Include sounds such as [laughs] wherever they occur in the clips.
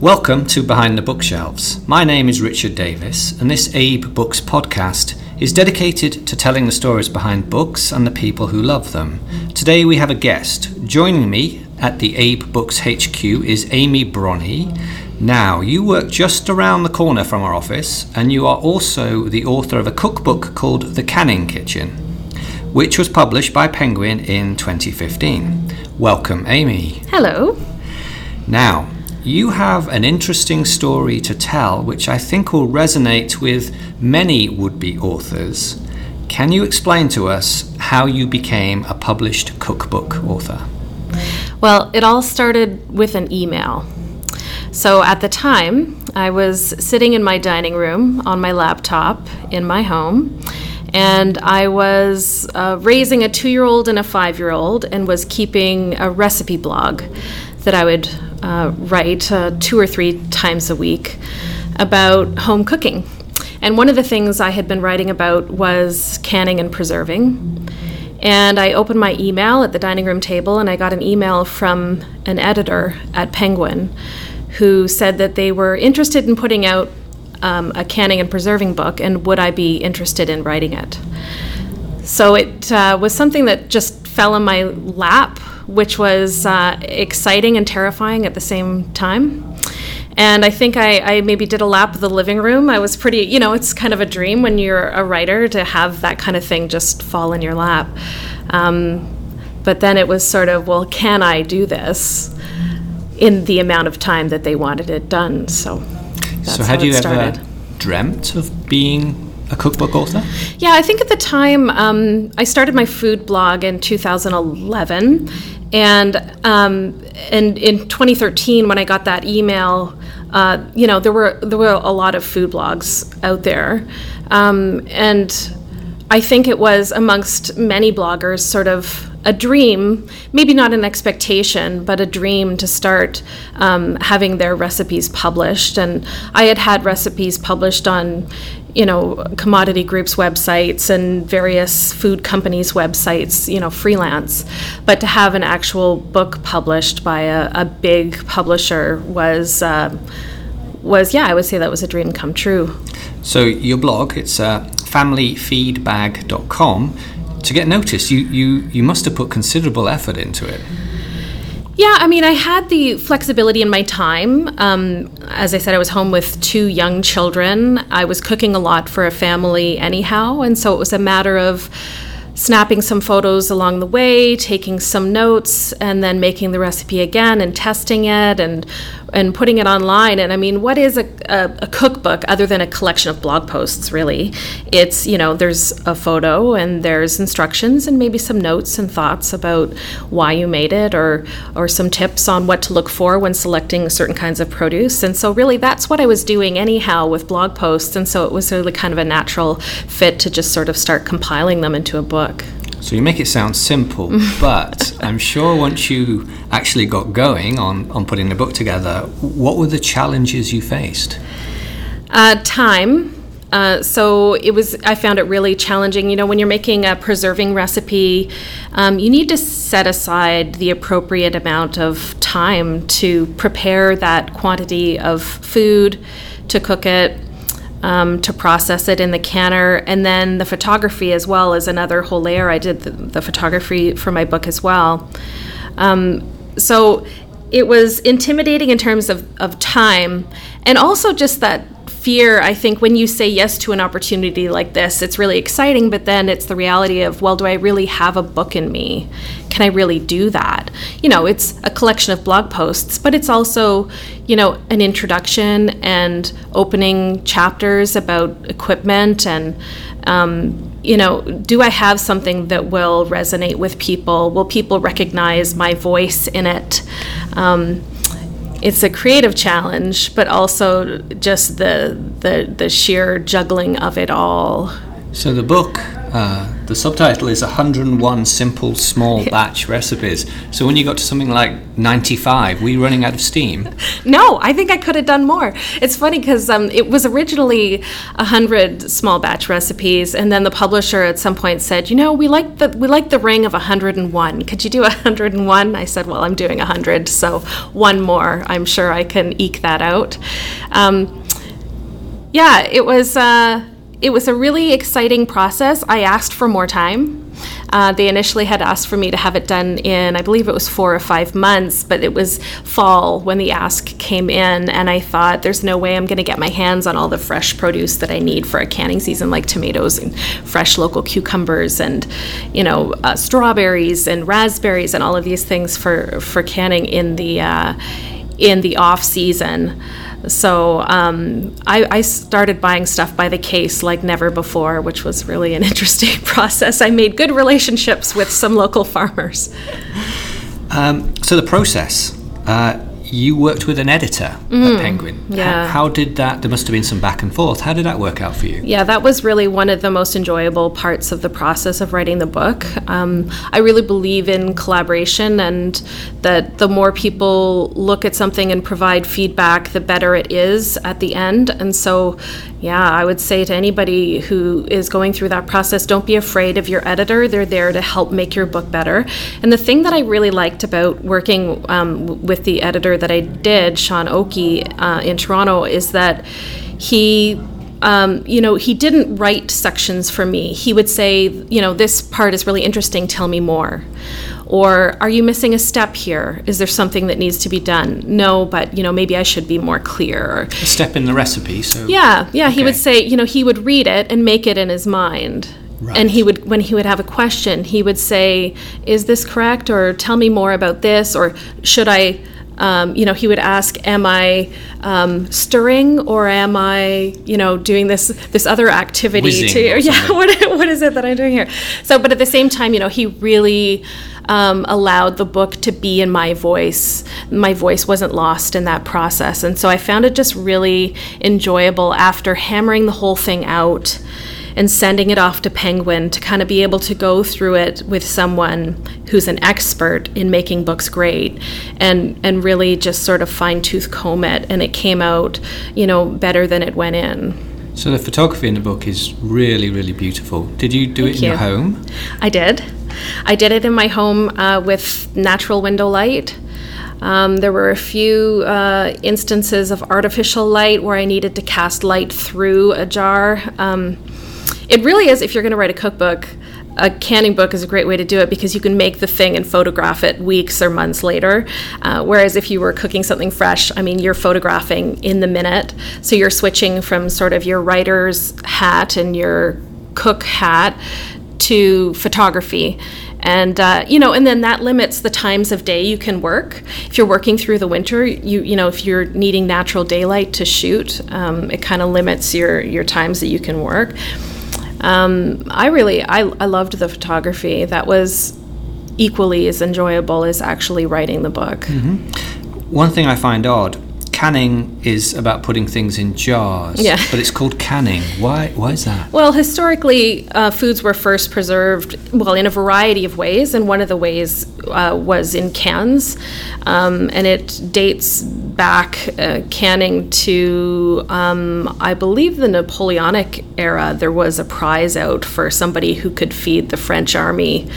Welcome to Behind the Bookshelves. My name is Richard Davis, and this AbeBooks podcast is dedicated to telling the stories behind books and the people who love them. Today we have a guest. Joining me at the AbeBooks HQ is Amy Bronee. Now, you work just around the corner from our office, and you are also the author of a cookbook called The Canning Kitchen, which was published by Penguin in 2015. Welcome, Amy. Hello. Now, you have an interesting story to tell, which I think will resonate with many would be authors. Can you explain to us how you became a published cookbook author? Well, it all started with an email. So at the time, I was sitting in my dining room on my laptop in my home, and I was uh, raising a two year old and a five year old and was keeping a recipe blog that I would uh, write uh, two or three times a week about home cooking. And one of the things I had been writing about was canning and preserving. And I opened my email at the dining room table and I got an email from an editor at Penguin who said that they were interested in putting out um, a canning and preserving book and would I be interested in writing it. So it uh, was something that just fell in my lap, which was uh, exciting and terrifying at the same time. And I think I, I, maybe did a lap of the living room. I was pretty, you know, it's kind of a dream when you're a writer to have that kind of thing just fall in your lap. Um, but then it was sort of, well, can I do this in the amount of time that they wanted it done? So that's so, had you ever dreamt of being a cookbook author? Yeah, I think at the time um, I started my food blog in 2011, and um, and in 2013 when I got that email, uh, you know there were there were a lot of food blogs out there, um, and I think it was amongst many bloggers sort of a dream, maybe not an expectation, but a dream to start um, having their recipes published. And I had had recipes published on, you know, commodity groups' websites and various food companies' websites, you know, freelance. But to have an actual book published by a, a big publisher was, uh, was yeah, I would say that was a dream come true. So your blog, it's uh, familyfeedbag.com. To get noticed, you, you, you must have put considerable effort into it. Yeah, I mean, I had the flexibility in my time. Um, as I said, I was home with two young children. I was cooking a lot for a family, anyhow, and so it was a matter of snapping some photos along the way, taking some notes, and then making the recipe again and testing it and and putting it online. And I mean, what is a, a, a, cookbook other than a collection of blog posts, really? It's, you know, there's a photo and there's instructions and maybe some notes and thoughts about why you made it or, or some tips on what to look for when selecting certain kinds of produce. And so, really, that's what I was doing anyhow with blog posts. And so, it was really kind of a natural fit to just sort of start compiling them into a book. So you make it sound simple, [laughs] but I'm sure once you actually got going on, on putting the book together, what were the challenges you faced? Uh, time. Uh, so it was. I found it really challenging. You know, when you're making a preserving recipe, um, you need to set aside the appropriate amount of time to prepare that quantity of food, to cook it, um, to process it in the canner. And then the photography as well is another whole layer. I did the, the photography for my book as well. Um, so it was intimidating in terms of, of time and also just that fear i think when you say yes to an opportunity like this it's really exciting but then it's the reality of well do i really have a book in me? Can i really do that? You know it's a collection of blog posts but it's also you know an introduction and opening chapters about equipment and um, you know do i have something that will resonate with people? Will people recognize my voice in it? Um, it's a creative challenge, but also just the the the sheer juggling of it all. So the book Uh, the subtitle is 101 Simple Small Batch Recipes. So when you got to something like 95, were you running out of steam? [laughs] No, I think I could have done more. It's funny because um, it was originally 100 small batch recipes, and then the publisher at some point said, you know, we like the, we like the ring of 101. Could you do 101? I said, well, I'm doing 100, so one more. I'm sure I can eke that out. Um, yeah, it was. Uh, it was a really exciting process. I asked for more time. Uh, they initially had asked for me to have it done in, I believe it was four or five months, but it was fall when the ask came in, and I thought there's no way I'm going to get my hands on all the fresh produce that I need for a canning season, like tomatoes and fresh local cucumbers and, you know, uh, strawberries and raspberries and all of these things for for canning in the uh, in the off season. So um, I, I, started buying stuff by the case like never before, which was really an [laughs] interesting [laughs] process. I made good relationships with some local farmers. Um, so the process. Uh, you worked with an editor mm, at Penguin. Yeah. How, how, did that? There must have been some back and forth. How did that work out for you? Yeah, that was really one of the most enjoyable parts of the process of writing the book. Um, I really believe in collaboration, and that the more people look at something and provide feedback, the better it is at the end. And so, yeah, I would say to anybody who is going through that process, don't be afraid of your editor. They're there to help make your book better. And the thing that I really liked about working um, with the editor that I did, Sean Oakey, uh, in Toronto, is that he um, you know, he didn't write sections for me. He would say, you know, this part is really interesting, tell me more. Or are you missing a step here? Is there something that needs to be done? No, but, you know, maybe I should be more clear. A step in the recipe, so. Yeah, yeah, okay. he would say, you know, he would read it and make it in his mind. Right. And he would, when he would have a question, he would say, "Is this correct?" or "Tell me more about this," or "Should I um, you know, he would ask, "Am I um, stirring or am I, you know, doing this this other activity?" Whizzing to [laughs] yeah, what what is it that I'm doing here? So, but at the same time, you know, he really um, allowed the book to be in my voice. My voice wasn't lost in that process, and so I found it just really enjoyable after hammering the whole thing out and sending it off to Penguin to kind of be able to go through it with someone who's an expert in making books great and and really just sort of fine tooth comb it and it came out, you know, better than it went in. So the photography in the book is really, really beautiful. Did you do Thank it in you. your home? I did. I did it in my home uh, with natural window light. Um, there were a few uh, instances of artificial light where I needed to cast light through a jar. Um, it really is, if you're going to write a cookbook, a canning book is a great way to do it because you can make the thing and photograph it weeks or months later. Uh, whereas if you were cooking something fresh, I mean, you're photographing in the minute. So you're switching from sort of your writer's hat and your cook hat to photography and uh, you know and then that limits the times of day you can work if you're working through the winter you you know if you're needing natural daylight to shoot um, it kind of limits your your times that you can work um, I really I, I loved the photography. That was equally as enjoyable as actually writing the book. Mm-hmm. One thing I find odd canning is about putting things in jars. Yeah. But it's called canning. Why? Why is that? Well, historically, uh, foods were first preserved, well, in a variety of ways, and one of the ways uh, was in cans, um, and it dates back uh, canning to, um, I believe, the Napoleonic era. There was a prize out for somebody who could feed the French army,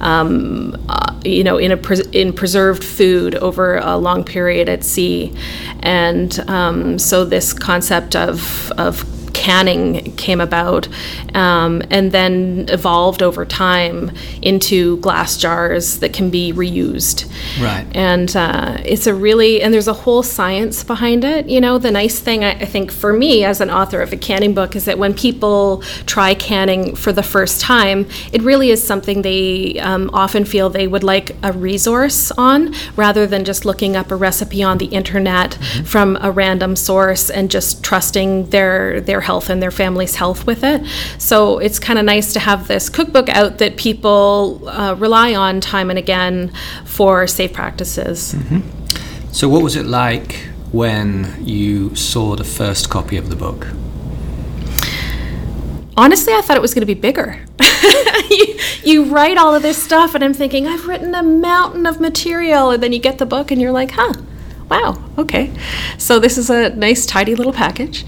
um, uh, you know, in a pres- in preserved food over a long period at sea. And um, so this concept of, of canning came about um, and then evolved over time into glass jars that can be reused. Right. And uh, it's a really, and there's a whole science behind it. You know, the nice thing I, I think for me as an author of a canning book is that when people try canning for the first time, it really is something they um, often feel they would like a resource on rather than just looking up a recipe on the internet mm-hmm. from a random source and just trusting their their health and their family's health with it. So it's kind of nice to have this cookbook out that people uh, rely on time and again for safe practices. Mm-hmm. So, what was it like when you saw the first copy of the book? honestly, I thought it was going to be bigger. [laughs] you, you write all of this stuff, and I'm thinking, I've written a mountain of material. And then you get the book, and you're like, huh, wow, okay. So this is a nice, tidy little package.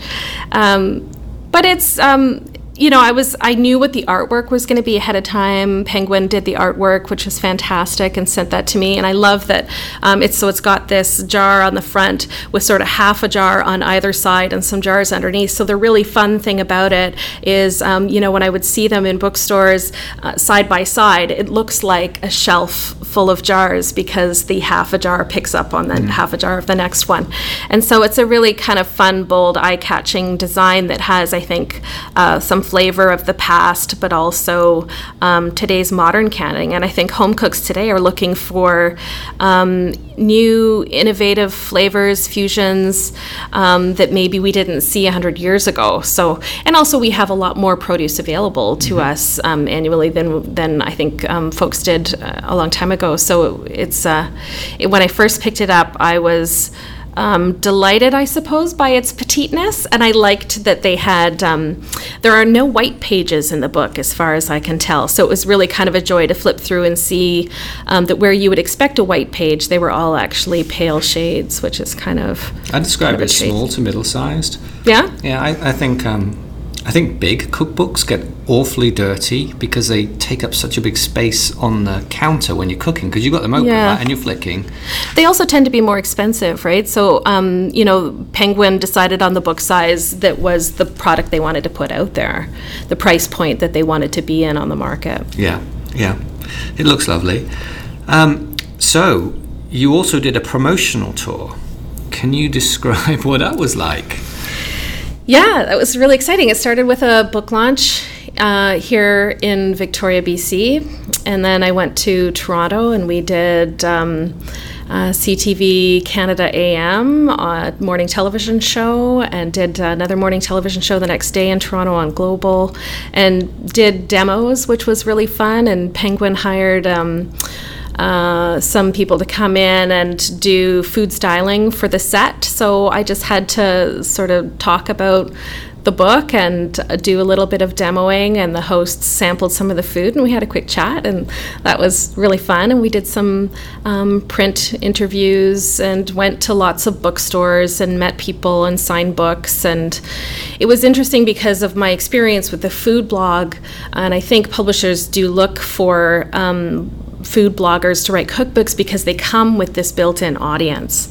Um, but it's um, you know, I was I knew what the artwork was going to be ahead of time. Penguin did the artwork, which was fantastic, and sent that to me. And I love that um, it's so it's got this jar on the front with sort of half a jar on either side and some jars underneath. So the really fun thing about it is, um, you know, when I would see them in bookstores uh, side by side, it looks like a shelf full of jars because the half a jar picks up on the mm. half a jar of the next one. And so it's a really kind of fun, bold, eye-catching design that has, I think, uh, some flavor of the past, but also um, today's modern canning. And I think home cooks today are looking for um, new, innovative flavors, fusions um, that maybe we didn't see 100 years ago. So, and also we have a lot more produce available to mm-hmm. us um, annually than than I think um, folks did uh, a long time ago. So it's uh, it, when I first picked it up, I was um, delighted, I suppose, by its petiteness, and I liked that they had. Um, there are no white pages in the book, as far as I can tell, so it was really kind of a joy to flip through and see um, that where you would expect a white page, they were all actually pale shades, which is kind of. I describe kind of it small to middle sized. Yeah. Yeah, I, I think um, I think big cookbooks get awfully dirty because they take up such a big space on the counter when you're cooking because you've got them open yeah. right, and you're flicking. They also tend to be more expensive, right? So, um, you know, Penguin decided on the book size that was the product they wanted to put out there, the price point that they wanted to be in on the market. Yeah, yeah. It looks lovely. Um, so, you also did a promotional tour. Can you describe [laughs] what that was like? Yeah, that was really exciting. It started with a book launch uh, here in Victoria, BC, and then I went to Toronto and we did. Um, uh, CTV Canada AM uh, morning television show and did another morning television show the next day in Toronto on Global and did demos, which was really fun. And Penguin hired. Um, uh, some people to come in and do food styling for the set. So I just had to sort of talk about the book and do a little bit of demoing and the hosts sampled some of the food and we had a quick chat and that was really fun and we did some um, print interviews and went to lots of bookstores and met people and signed books and it was interesting because of my experience with the food blog and i think publishers do look for um, food bloggers to write cookbooks because they come with this built-in audience.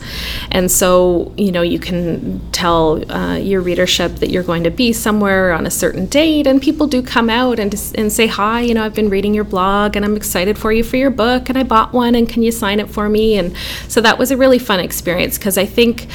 And so you know you can tell uh, your readership that you're going to be somewhere on a certain date and people do come out and, and say hi you know i've been reading your blog and i'm excited for you for your book and i bought one and can you sign it for me? And so that was a really fun experience because i think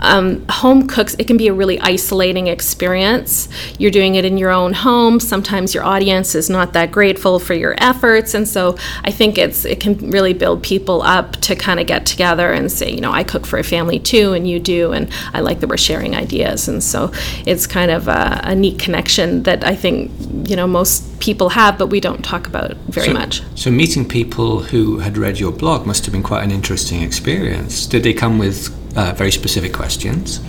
um, home cooks, it can be a really isolating experience. You're doing it in your own home. Sometimes your audience is not that grateful for your efforts, and so I think it's it can really build people up to kind of get together and say, you know, I cook for a family too, and you do, and I like that we're sharing ideas, and so it's kind of a, a neat connection that I think you know most people have, but we don't talk about very so, much. So meeting people who had read your blog must have been quite an interesting experience. Did they come with uh, very specific questions?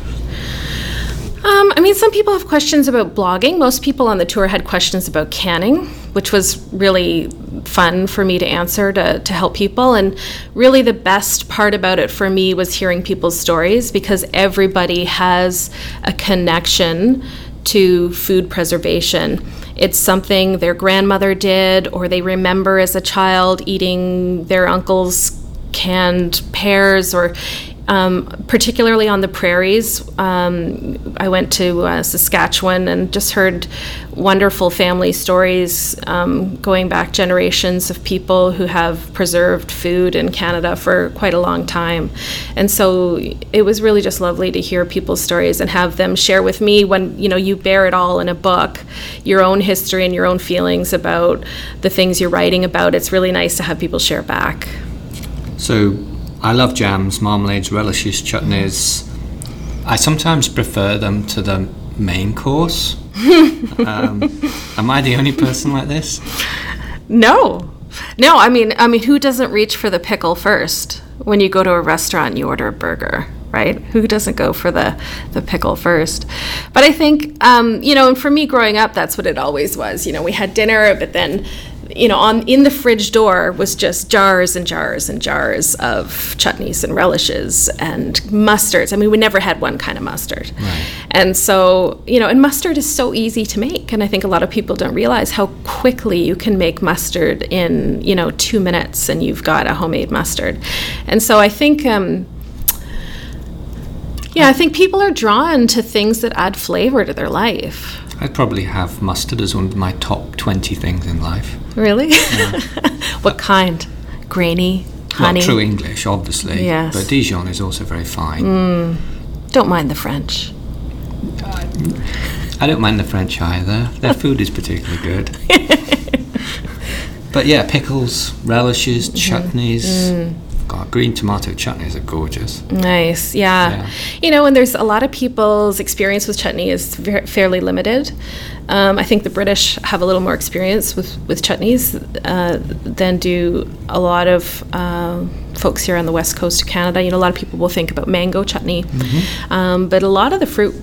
Um, I mean, some people have questions about blogging. Most people on the tour had questions about canning, which was really fun for me to answer to, to help people. And really, the best part about it for me was hearing people's stories because everybody has a connection to food preservation. It's something their grandmother did, or they remember as a child eating their uncle's canned pears, or um, particularly on the prairies. Um, I went to uh, Saskatchewan and just heard wonderful family stories um, going back generations of people who have preserved food in Canada for quite a long time. And so it was really just lovely to hear people's stories and have them share with me when you know you bear it all in a book, your own history and your own feelings about the things you're writing about. It's really nice to have people share back. So I love jams, marmalades, relishes, chutneys. I sometimes prefer them to the main course. [laughs] um, am I the only person like this? No, no. I mean, I mean, who doesn't reach for the pickle first when you go to a restaurant and you order a burger? right? Who doesn't go for the the pickle first? But I think um, you know, and for me growing up, that's what it always was. You know, we had dinner, but then you know, on in the fridge door was just jars and jars and jars of chutneys and relishes and mustards. I mean, we never had one kind of mustard. Right. And so, you know, and mustard is so easy to make. And I think a lot of people don't realize how quickly you can make mustard in, you know, two minutes and you've got a homemade mustard. And so I think, um, yeah, I think people are drawn to things that add flavor to their life. I'd probably have mustard as one of my top 20 things in life. Really? [laughs] what kind? Grainy? Honey? Well, true English, obviously. Yes. But Dijon is also very fine. Don't mind the French. I don't mind the French either. Their food is particularly good. [laughs] but yeah, pickles, relishes, Mm-hmm. chutneys. Mm. God, green tomato chutneys are gorgeous. Nice, yeah. Yeah. You know, and there's a lot of people's experience with chutney is ver- fairly limited. Um, I think the British have a little more experience with, with chutneys uh, than do a lot of um, folks here on the west coast of Canada. You know, a lot of people will think about mango chutney, um, but a lot of the fruit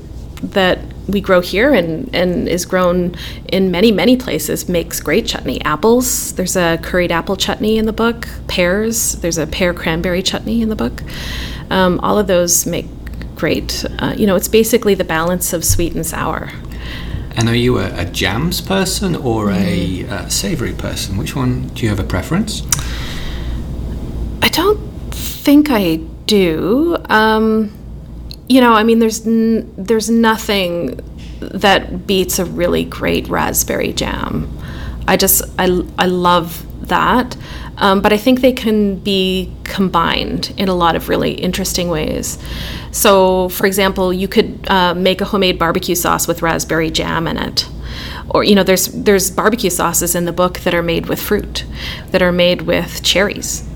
that we grow here and, and is grown in many, many places makes great chutney. Apples, there's a curried apple chutney in the book. Pears, there's a pear cranberry chutney in the book. Um, all of those make great, uh, you know, it's basically the balance of sweet and sour. And are you a, a jams person or Mm. a uh, savoury person? Which one do you have a preference? I don't think I do. Um, you know, I mean, there's n- there's nothing that beats a really great raspberry jam. I just I, I love that, um, but I think they can be combined in a lot of really interesting ways. So, for example, you could uh, make a homemade barbecue sauce with raspberry jam in it or you know there's there's barbecue sauces in the book that are made with fruit that are made with cherries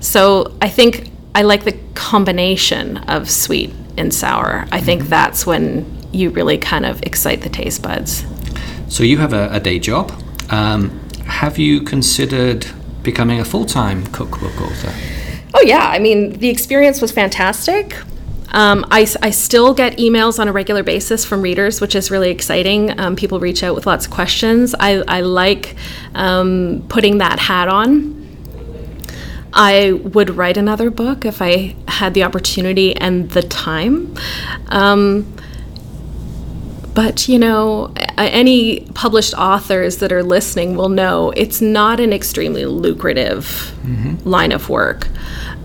so i think i like the combination of sweet and sour i think that's when you really kind of excite the taste buds So you have a, a day job. Um, have you considered becoming a full-time cookbook author? Oh yeah, I mean the experience was fantastic. Um, I, I still get emails on a regular basis from readers, which is really exciting. Um, people reach out with lots of questions. I, I like um, putting that hat on. I would write another book if I had the opportunity and the time. Um, but you know, any published authors that are listening will know it's not an extremely lucrative line of work.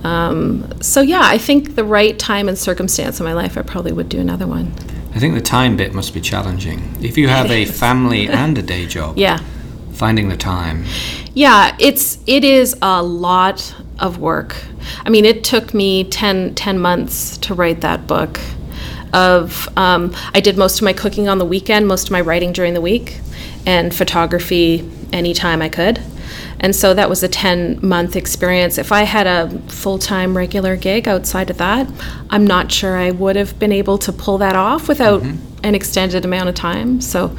Um, so yeah, I think the right time and circumstance in my life, I probably would do another one. I think the time bit must be challenging. If you have a [laughs] family and a day job, Yeah. finding the time. Yeah, it's it is a lot of work. I mean, it took me 10, 10 months to write that book. Of um, I did most of my cooking on the weekend, most of my writing during the week, and photography anytime I could. And so that was a 10 month experience. If I had a full time regular gig outside of that, I'm not sure I would have been able to pull that off without an extended amount of time. So,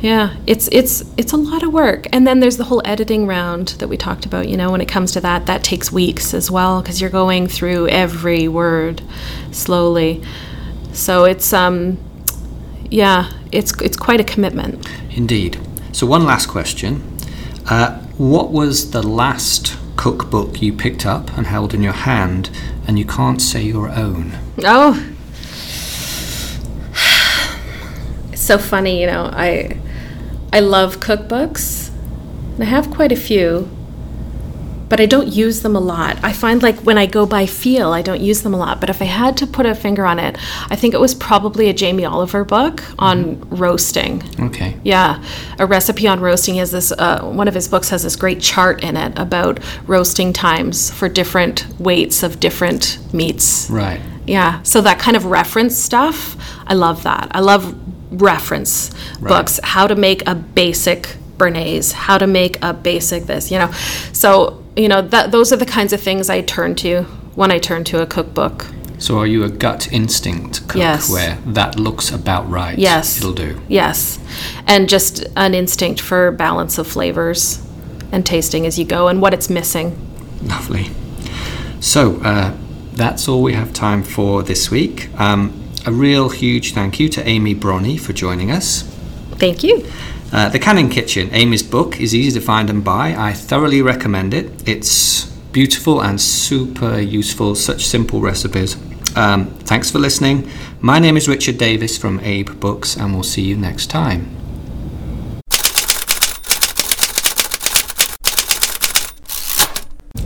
yeah, it's it's it's a lot of work. And then there's the whole editing round that we talked about. You know, when it comes to that, that takes weeks as well because you're going through every word slowly. So it's um, yeah, it's it's quite a commitment. Indeed. So one last question. Uh, what was the last cookbook you picked up and held in your hand and you can't say your own? Oh, it's so funny. You know, I I love cookbooks, and I have quite a few, but I don't use them a lot. I find like when I go by feel, I don't use them a lot. But if I had to put a finger on it, I think it was probably a Jamie Oliver book on roasting. Okay. Yeah, a recipe on roasting is this. Uh, one of his books has this great chart in it about roasting times for different weights of different meats. Right. Yeah, so that kind of reference stuff, I love that. I love reference books, how to make a basic béarnaise, how to make a basic this, you know. So, you know, that those are the kinds of things I turn to when I turn to a cookbook. So are you a gut instinct cook Yes. where that looks about right? Yes. It'll do. Yes. And just an instinct for balance of flavors and tasting as you go and what it's missing. Lovely. So, uh, that's all we have time for this week. Um, a real huge thank you to Amy Bronee for joining us. Thank you. Uh, the Canning Kitchen, Amy's book, is easy to find and buy. I thoroughly recommend it. It's beautiful and super useful, such simple recipes. Um, thanks for listening. My name is Richard Davis from AbeBooks, and we'll see you next time.